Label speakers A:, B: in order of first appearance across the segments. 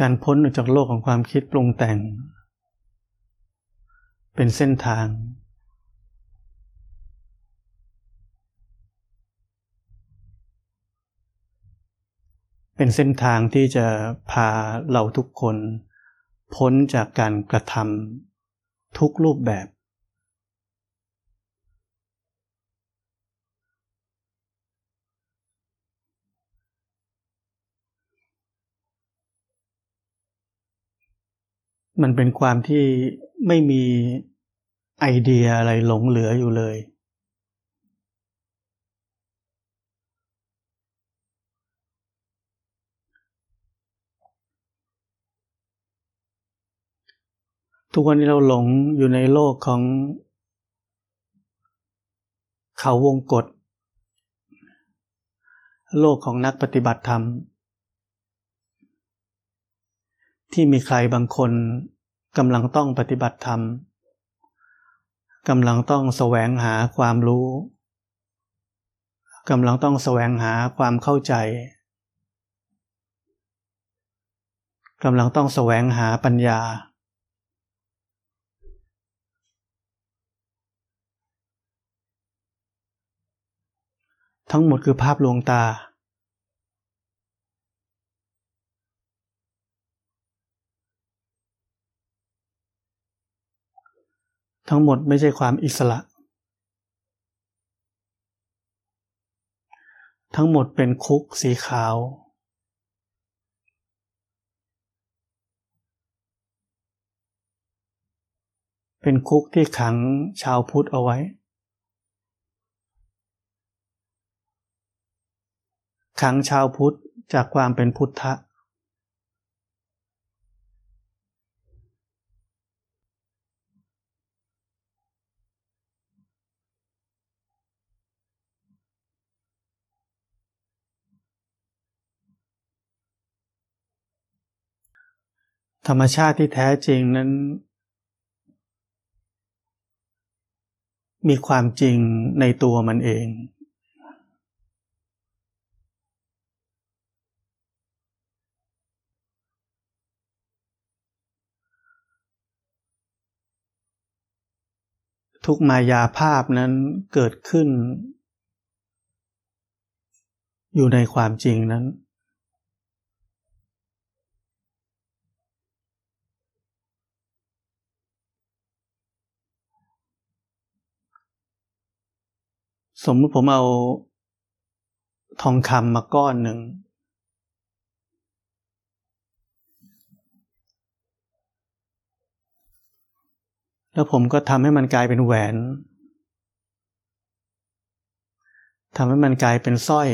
A: การพ้นออกจากโลกของความคิดปรุงแต่ง เป็นเส้นทาง เป็นเส้นทางที่จะพาเราทุกคน พ้นจากการกระทำทุกรูปแบบ มันเป็นความที่ไม่มีไอเดียอะไรหลงเหลืออยู่เลย ทุกวันนี้เราหลงอยู่ในโลกของ เขาวงกฏโลกของนักปฏิบัติธรรม ที่มีใครบางคนกำลังต้องปฏิบัติธรรมกำลังต้องแสวงหาความรู้กำลังต้องแสวงหาความเข้าใจกำลังต้องแสวงหาปัญญา ทั้งหมดคือภาพลวงตา ทั้งหมดไม่ใช่ความอิสระ ทั้งหมดเป็นคุกสีขาว เป็นคุกที่ขังชาวพุทธเอาไว้ ขังชาวพุทธจากความเป็นพุทธะ ธรรมชาติที่แท้จริงนั้น มีความจริงในตัวมันเอง ทุกมายาภาพนั้นเกิดขึ้น อยู่ในความจริงนั้น สมมติผมเอาทองคำมาก้อนหนึ่ง แล้วผมก็ทำให้มันกลายเป็นแหวน ทำให้มันกลายเป็นสร้อย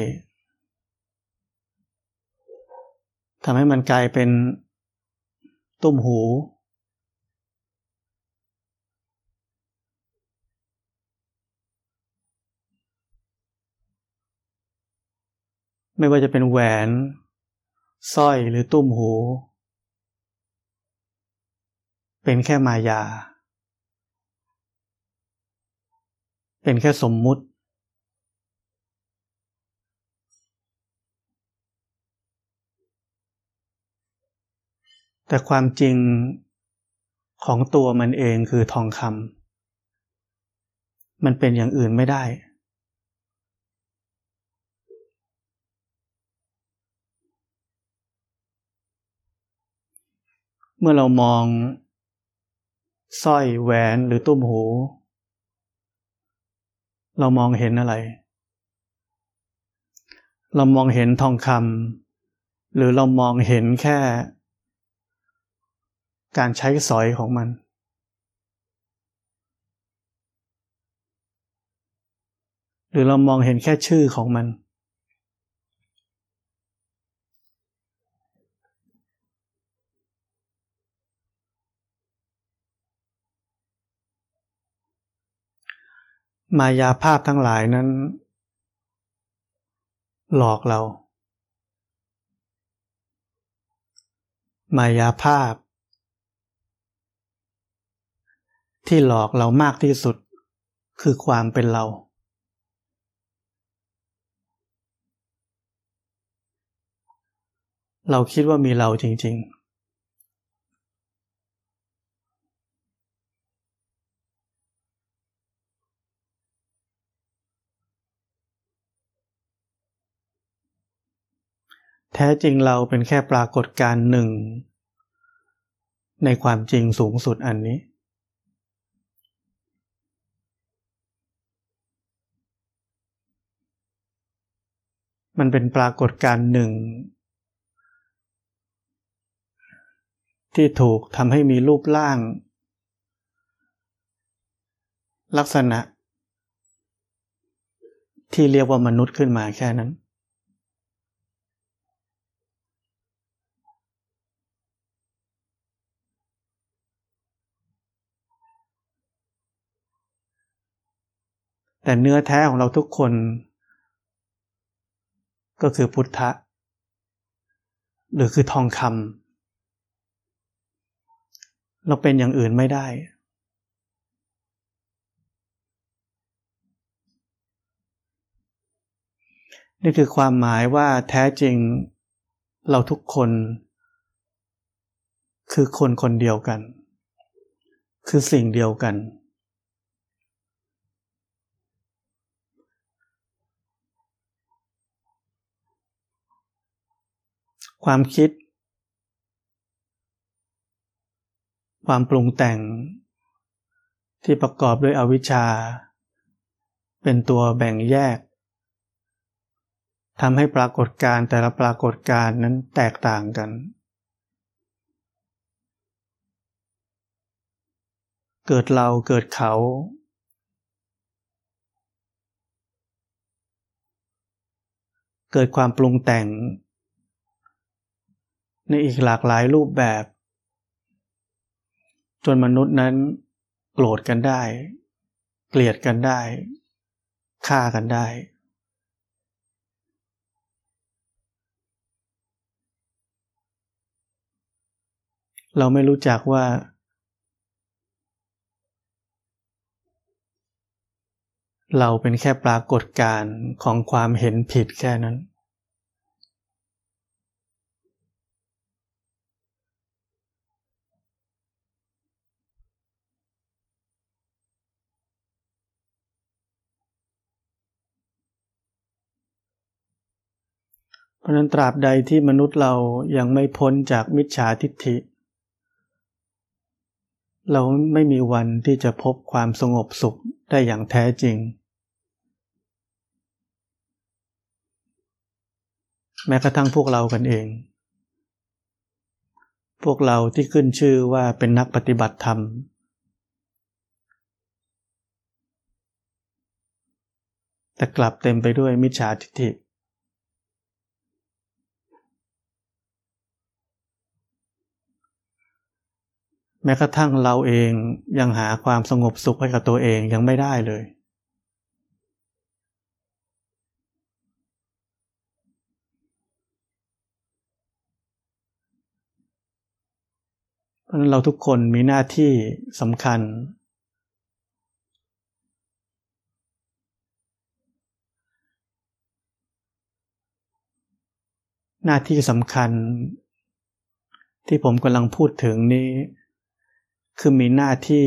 A: ทำให้มันกลายเป็นตุ้มหู ไม่ว่าจะเป็นแหวนสร้อยหรือตุ้มหู เป็นแค่มายา เป็นแค่สมมุติ แต่ความจริงของตัวมันเองคือทองคำมันเป็นอย่างอื่นไม่ได้ เมื่อเรามองสร้อยแหวนหรือตุ้มหู เรามองเห็นอะไร เรามองเห็นทองคำหรือเรามองเห็นแค่ การใช้สอยของมัน หรือเรามองเห็นแค่ชื่อของมัน มายาภาพทั้งหลายนั้น หลอกเรา มายาภาพ ที่หลอกเรามากที่สุดคือความเป็นเรา เราคิดว่ามีเราจริง ๆ แท้จริงเราเป็นแค่ปรากฏการณ์หนึ่ง ในความจริงสูงสุดอันนี้ มันเป็นปรากฏการณ์หนึ่ง ที่ถูกทำให้มีรูปร่าง ลักษณะ ที่เรียกว่ามนุษย์ขึ้นมาแค่นั้น แต่เนื้อแท้ของเราทุกคน ก็คือพุทธะ หรือคือทองคำเราเป็นอย่างอื่นไม่ได้ นี่คือความหมายว่าแท้จริงเราทุกคน คือคนคนเดียวกัน คือสิ่งเดียวกัน ความคิด ความปรุงแต่ง ที่ประกอบด้วยอวิชชา เป็นตัวแบ่งแยกทำให้ปรากฏการแต่ละปรากฏการนั้นแตกต่างกัน เกิดเราเกิดเขา เกิดความปรุงแต่ง ในอีกหลากหลายรูปแบบ จนมนุษย์นั้นโกรธกันได้ เกลียดกันได้ฆ่ากันได้ เราไม่รู้จักว่า เราเป็นแค่ปรากฏการณ์ของความเห็นผิดแค่นั้น เพราะนั้นตราบใดที่มนุษย์เรายังไม่พ้นจากมิจฉาทิฏฐิ เราไม่มีวันที่จะพบความสงบสุขได้อย่างแท้จริง แม้กระทั่งพวกเรากันเอง พวกเราที่ขึ้นชื่อว่าเป็นนักปฏิบัติธรรมแต่กลับเต็มไปด้วยมิจฉาทิฏฐิ แม้กระทั่งเราเองยังหาความสงบสุขให้กับตัวเองยังไม่ได้เลย เพราะนั้นเราทุกคนมีหน้าที่สำคัญ หน้าที่สำคัญที่ผมกำลังพูดถึงนี้ คือมีหน้าที่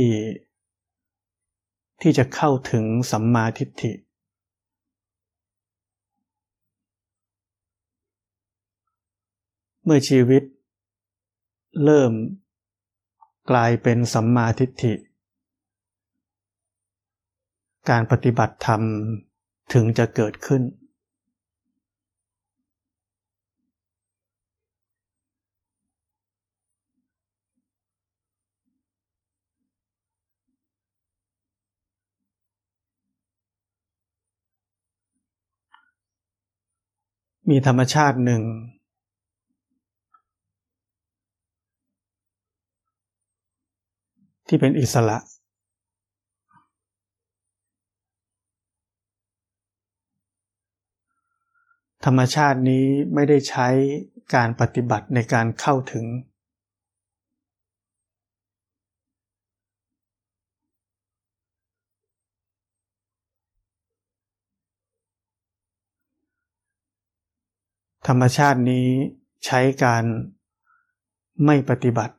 A: ที่จะเข้าถึงสัมมาทิฏฐิ เมื่อชีวิต เริ่มกลายเป็นสัมมาทิฏฐิ การปฏิบัติธรรมถึงจะเกิดขึ้น มีธรรมชาติหนึ่ง ที่เป็นอิสระ ธรรมชาตินี้ไม่ได้ใช้การปฏิบัติในการเข้าถึง ธรรมชาตินี้ใช้การไม่ปฏิบัติ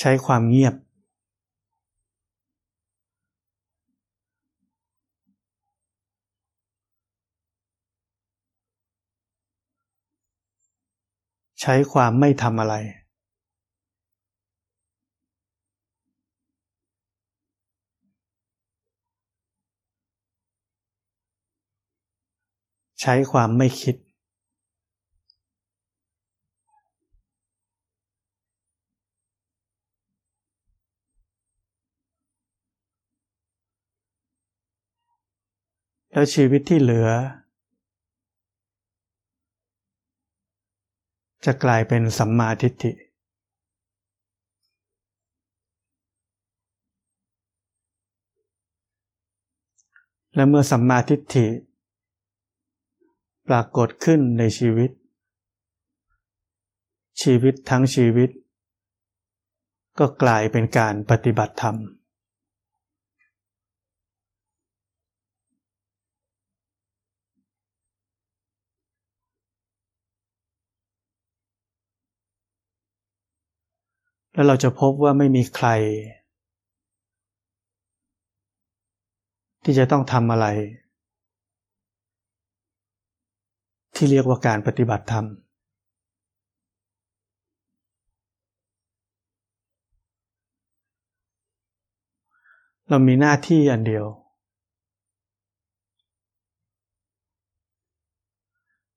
A: ใช้ความเงียบ ใช้ความไม่ทำอะไร ใช้ความไม่คิด แล้วชีวิตที่เหลือ จะกลายเป็นสัมมาทิฏฐิและเมื่อสัมมาทิฏฐิ ปรากฏขึ้นในชีวิต ชีวิตทั้งชีวิต ก็กลายเป็นการปฏิบัติธรรม แล้วเราจะพบว่าไม่มีใคร ที่จะต้องทำอะไร ที่เรียกว่าการปฏิบัติธรรม เรามีหน้าที่อันเดียว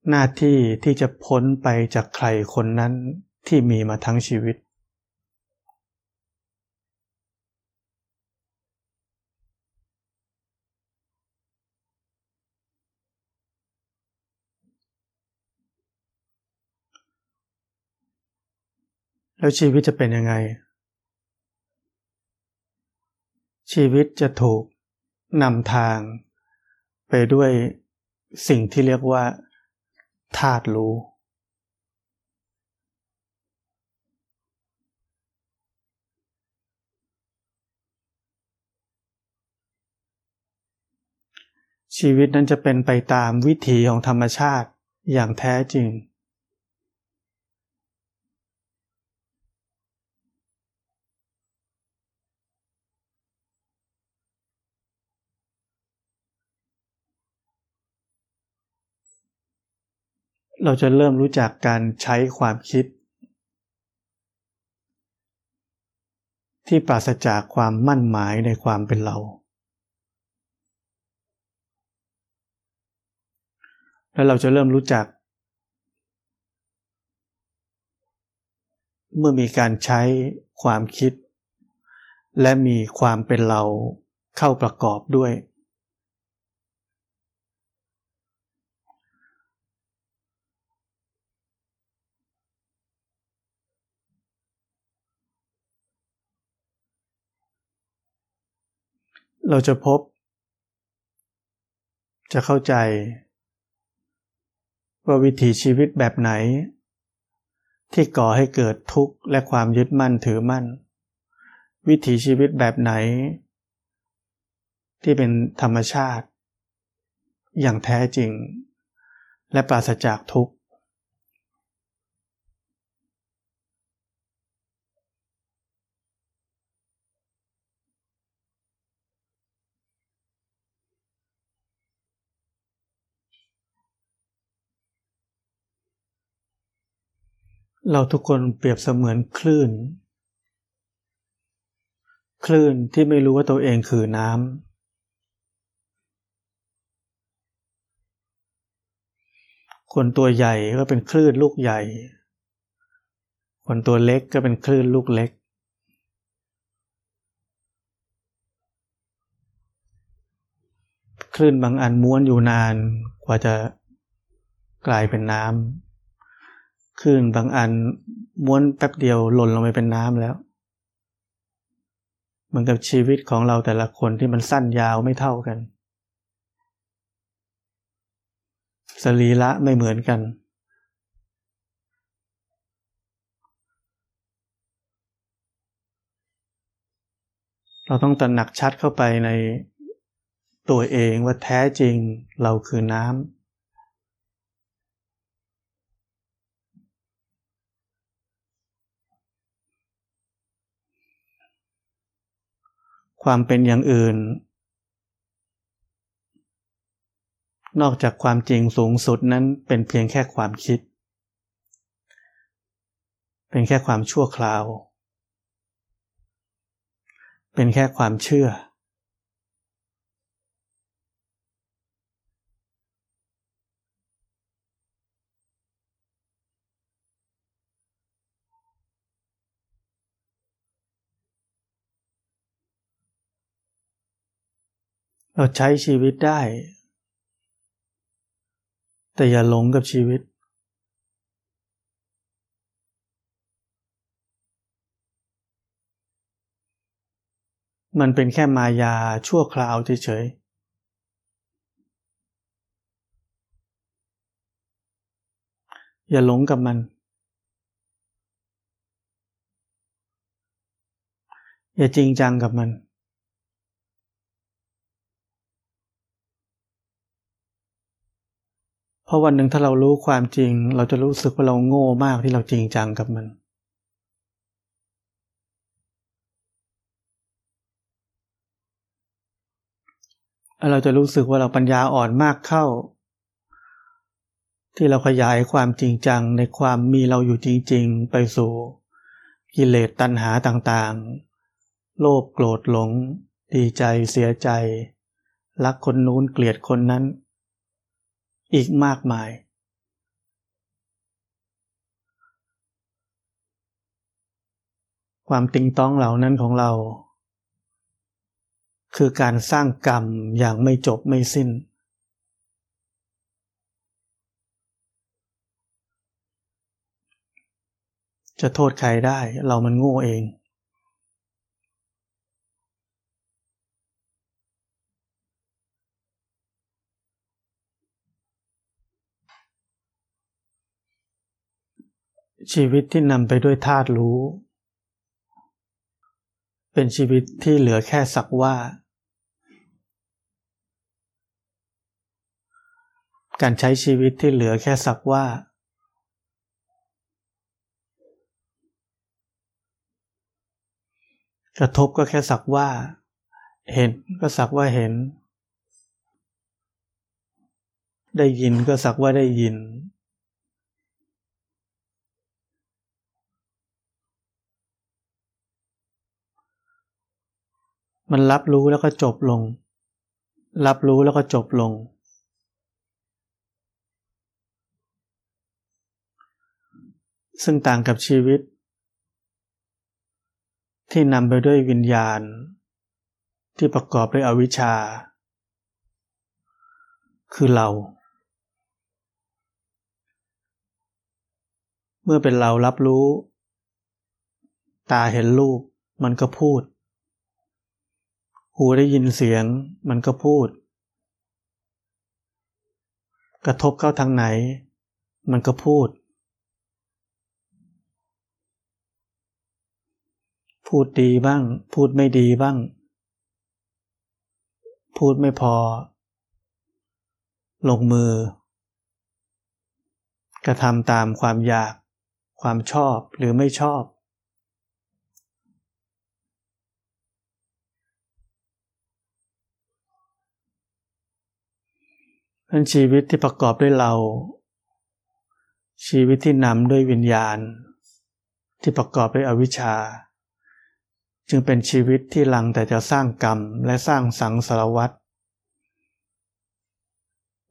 A: หน้าที่ที่จะพ้นไปจากใครคนนั้นที่มีมาทั้งชีวิต แล้วชีวิตจะเป็นยังไง ชีวิตจะถูกนำทางไปด้วยสิ่งที่เรียกว่าธาตุรู้ ชีวิตนั้นจะเป็นไปตามวิถีของธรรมชาติอย่างแท้จริง เราจะเริ่มรู้จักการใช้ความคิด ที่ปราศจากความมั่นหมายในความเป็นเรา แล้วเราจะเริ่มรู้จัก เมื่อมีการใช้ความคิด และมีความเป็นเราเข้าประกอบด้วย เราจะพบ จะเข้าใจ ว่าวิถีชีวิตแบบไหน ที่ก่อให้เกิดทุกข์และความยึดมั่นถือมั่น วิถีชีวิตแบบไหน ที่เป็นธรรมชาติ อย่างแท้จริง และปราศจากทุกข์ เราทุกคนเปรียบเสมือนคลื่น คลื่นที่ไม่รู้ว่าตัวเองคือน้ำคนตัวใหญ่ก็เป็นคลื่นลูกใหญ่ คนตัวเล็กก็เป็นคลื่นลูกเล็ก คลื่นบางอันม้วนอยู่นานกว่าจะกลายเป็นน้ำ คลื่นบางอันม้วนแป๊บเดียวหล่นลงไปเป็นน้ำแล้ว เหมือนกับชีวิตของเราแต่ละคนที่มันสั้นยาวไม่เท่ากัน สรีระไม่เหมือนกัน เราต้องตระหนักชัดเข้าไปในตัวเองว่าแท้จริงเราคือน้ำ ความเป็นอย่างอื่น นอกจากความจริงสูงสุดนั้นเป็นเพียงแค่ความคิด เป็นแค่ความชั่วคราว เป็นแค่ความเชื่อ เราใช้ชีวิตได้ แต่อย่าหลงกับชีวิต มันเป็นแค่มายาชั่วคราวเฉยๆอย่าหลงกับมัน อย่าจริงจังกับมัน เพราะวันหนึ่งถ้าเรารู้ความจริง เราจะรู้สึกว่าเราโง่มากที่เราจริงจังกับมัน เราจะรู้สึกว่าเราปัญญาอ่อนมากเข้า ที่เราขยายความจริงจังในความมีเราอยู่จริง ๆ ไปสู่กิเลสตัณหาต่างๆ โลภโกรธหลง ดีใจเสียใจ รักคนนู้นเกลียดคนนั้น อีกมากมาย ความติงต้องเหล่านั้นของเรา คือการสร้างกรรมอย่างไม่จบไม่สิ้น จะโทษใครได้เรามันโง่เอง ชีวิตที่นำไปด้วยธาตุรู้ เป็นชีวิตที่เหลือแค่สักว่า การใช้ชีวิตที่เหลือแค่สักว่า กระทบก็แค่สักว่า เห็นก็สักว่าเห็น ได้ยินก็สักว่าได้ยิน มันรับรู้แล้วก็จบลง รับรู้แล้วก็จบลง ซึ่งต่างกับชีวิต ที่นำไปด้วยวิญญาณ ที่ประกอบด้วยอวิชชา คือเรา เมื่อเป็นเรารับรู้ ตาเห็นรูปมันก็พูด หูได้ยินเสียงมันก็พูด กระทบเข้าทางไหน มันก็พูด พูดดีบ้าง พูดไม่ดีบ้าง พูดไม่พอ ลงมือ กระทำตามความอยาก ความชอบหรือไม่ชอบ นั้นชีวิตที่ประกอบด้วยเรา ชีวิตที่นำด้วยวิญญาณ ที่ประกอบด้วยอวิชชา จึงเป็นชีวิตที่ลังแต่จะสร้างกรรมและสร้างสังสารวัตร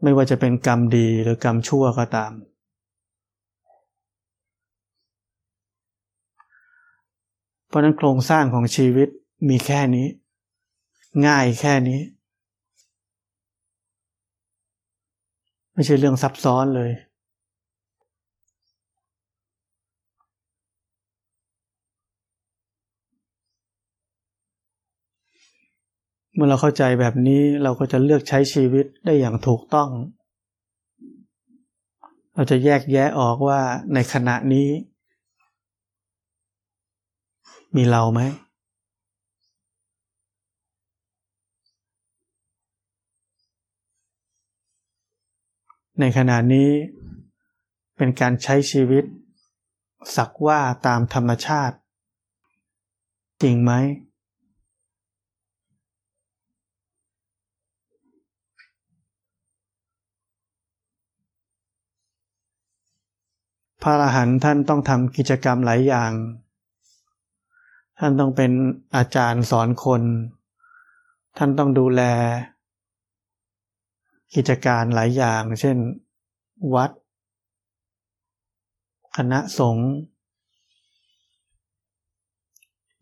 A: ไม่ว่าจะเป็นกรรมดีหรือกรรมชั่วก็ตาม เพราะนั้นโครงสร้างของชีวิตมีแค่นี้ ง่ายแค่นี้ ไม่ใช่เรื่องซับซ้อนเลย เมื่อเราเข้าใจแบบนี้เราก็จะเลือกใช้ชีวิตได้อย่างถูกต้อง เราจะแยกแยะออกว่าในขณะนี้ มีเราไหม ในขณะนี้เป็นการใช้ชีวิต สักว่าตามธรรมชาติ จริงไหม พระอรหันต์ท่านต้องทำกิจกรรมหลายอย่าง ท่านต้องเป็นอาจารย์สอนคน ท่านต้องดูแล กิจการหลายอย่าง เช่น วัด คณะสงฆ์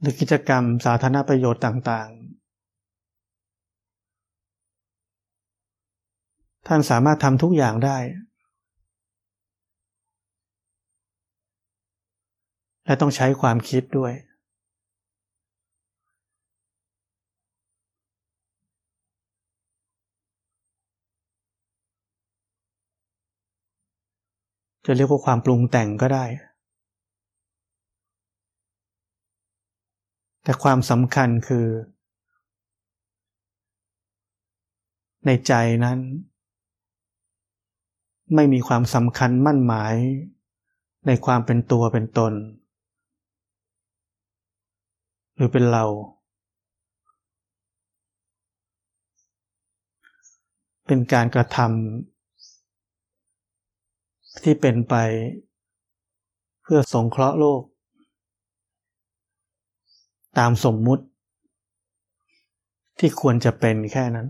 A: หรือกิจกรรมสาธารณประโยชน์ต่างๆ ท่านสามารถทำทุกอย่างได้ และต้องใช้ความคิดด้วย จะเรียกว่าความปรุงแต่งก็ได้ แต่ความสำคัญคือ ในใจนั้น ไม่มีความสำคัญมั่นหมาย ในความเป็นตัวเป็นตน หรือเป็นเราเป็นการกระทำ ที่เป็นไปเพื่อสงเคราะห์โลก ตามสมมุติที่ควรจะเป็นแค่นั้น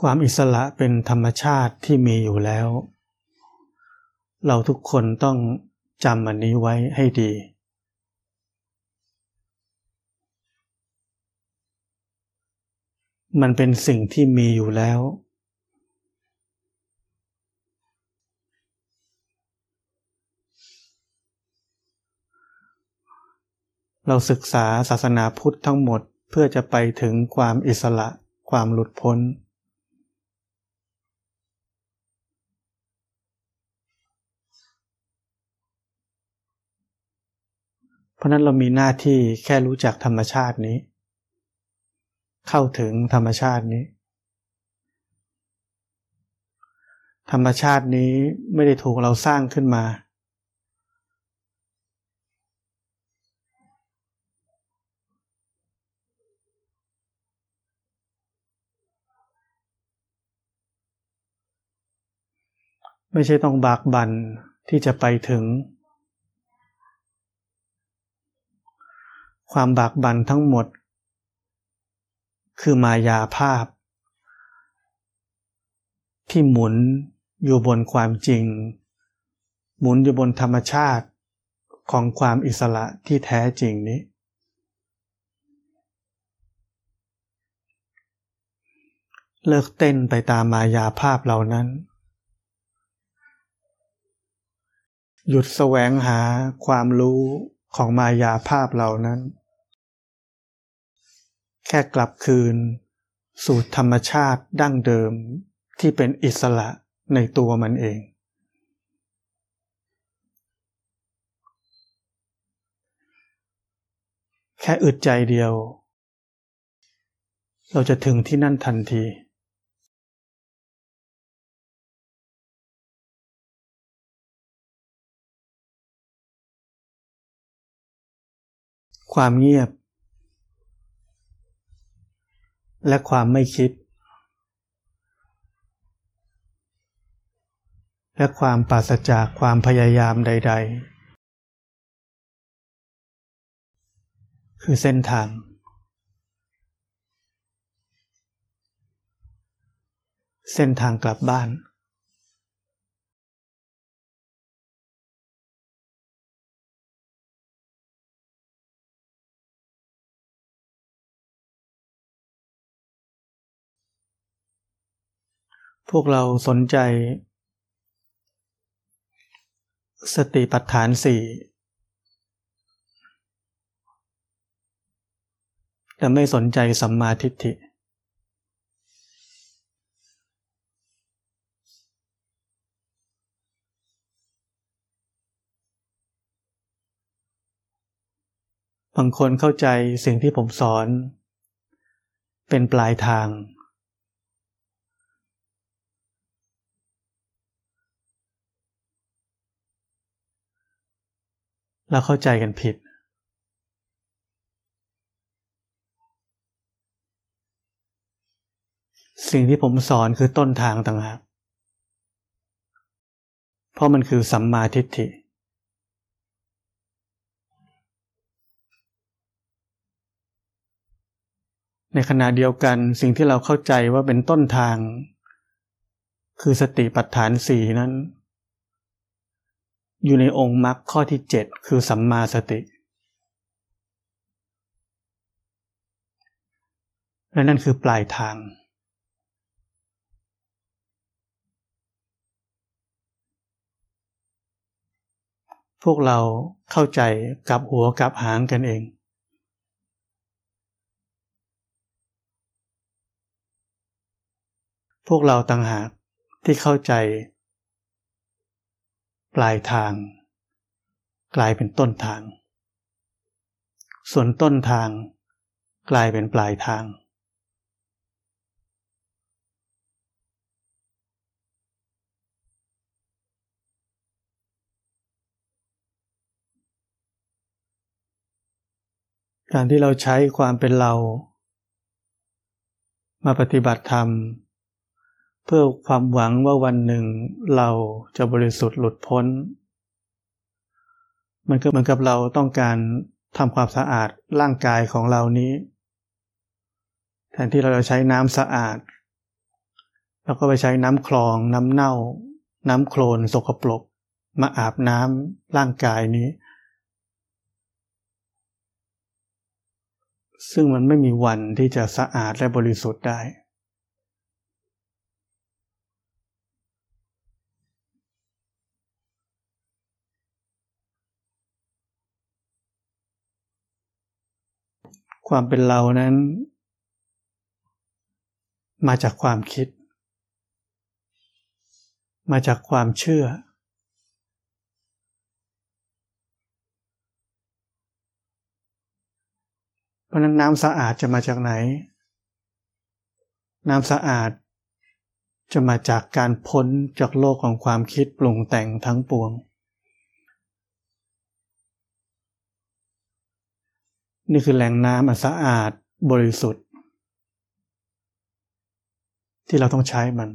A: ความอิสระเป็นธรรมชาติที่มีอยู่แล้ว เราทุกคนต้องจำอันนี้ไว้ให้ดี มันเป็นสิ่งที่มีอยู่แล้ว เราศึกษาศาสนาพุทธทั้งหมดเพื่อจะไปถึงความอิสระความหลุดพ้น เพราะนั้นเรามีหน้าที่แค่รู้จักธรรมชาตินี้ เข้าถึงธรรมชาตินี้ ธรรมชาตินี้ไม่ได้ถูกเราสร้างขึ้นมา ไม่ใช่ต้องบากบั่นที่จะไปถึง ความบากบันทั้งหมด คือมายาภาพ ที่หมุนอยู่บนความจริง หมุนอยู่บนธรรมชาติของความอิสระที่แท้จริงนี้ เลิกเต้นไปตามมายาภาพเหล่านั้น หยุดแสวงหาความรู้ของมายาภาพเหล่านั้น แค่กลับคืน สู่ธรรมชาติดั้งเดิมที่เป็นอิสระในตัวมันเอง แค่อึดใจเดียว เราจะถึงที่นั่นทันทีความเงียบ และความไม่คิด และความปราศจากความพยายามใด ๆ คือเส้นทาง เส้นทางกลับบ้าน พวกเราสนใจ สติปัฏฐานสี่แต่ไม่สนใจสัมมาทิฏฐิ บางคนเข้าใจสิ่งที่ผมสอน เป็นปลายทาง แล้วเข้าใจกันผิด สิ่งที่ผมสอนคือต้นทางต่างหากเพราะมันคือสัมมาทิฏฐิในขณะเดียวกันสิ่งที่เราเข้าใจว่าเป็นต้นทาง คือสติปัฏฐานสี่นั้น อยู่ในองค์มรรคข้อที่เจ็ดคือสัมมาสติ และนั่นคือปลายทาง พวกเราเข้าใจกับหัวกับหางกันเอง พวกเราต่างหากที่เข้าใจ ปลายทาง กลายเป็นต้นทาง ส่วนต้นทาง กลายเป็นปลายทาง การที่เราใช้ความเป็นเรา มาปฏิบัติธรรม เพื่อความหวังว่าวันหนึ่งเราจะบริสุทธิ์หลุดพ้น มันก็เหมือนกับเราต้องการทำความสะอาดร่างกายของเรานี้ แทนที่เราจะใช้น้ำสะอาดเราก็ไปใช้น้ำคลอง น้ำเน่า น้ำโคลนสกปรกมาอาบน้ำร่างกายนี้ ซึ่งมันไม่มีวันที่จะสะอาดและบริสุทธิ์ได้ ความเป็นเรานั้น มาจากความคิด มาจากความเชื่อ เพราะนั้นน้ำสะอาดจะมาจากไหน น้ำสะอาดจะมาจากการพ้นจากโลกของความคิดปรุงแต่งทั้งปวง นี่คือแหล่งน้ำอันสะอาดบริสุทธิ์ ที่เราต้องใช้มัน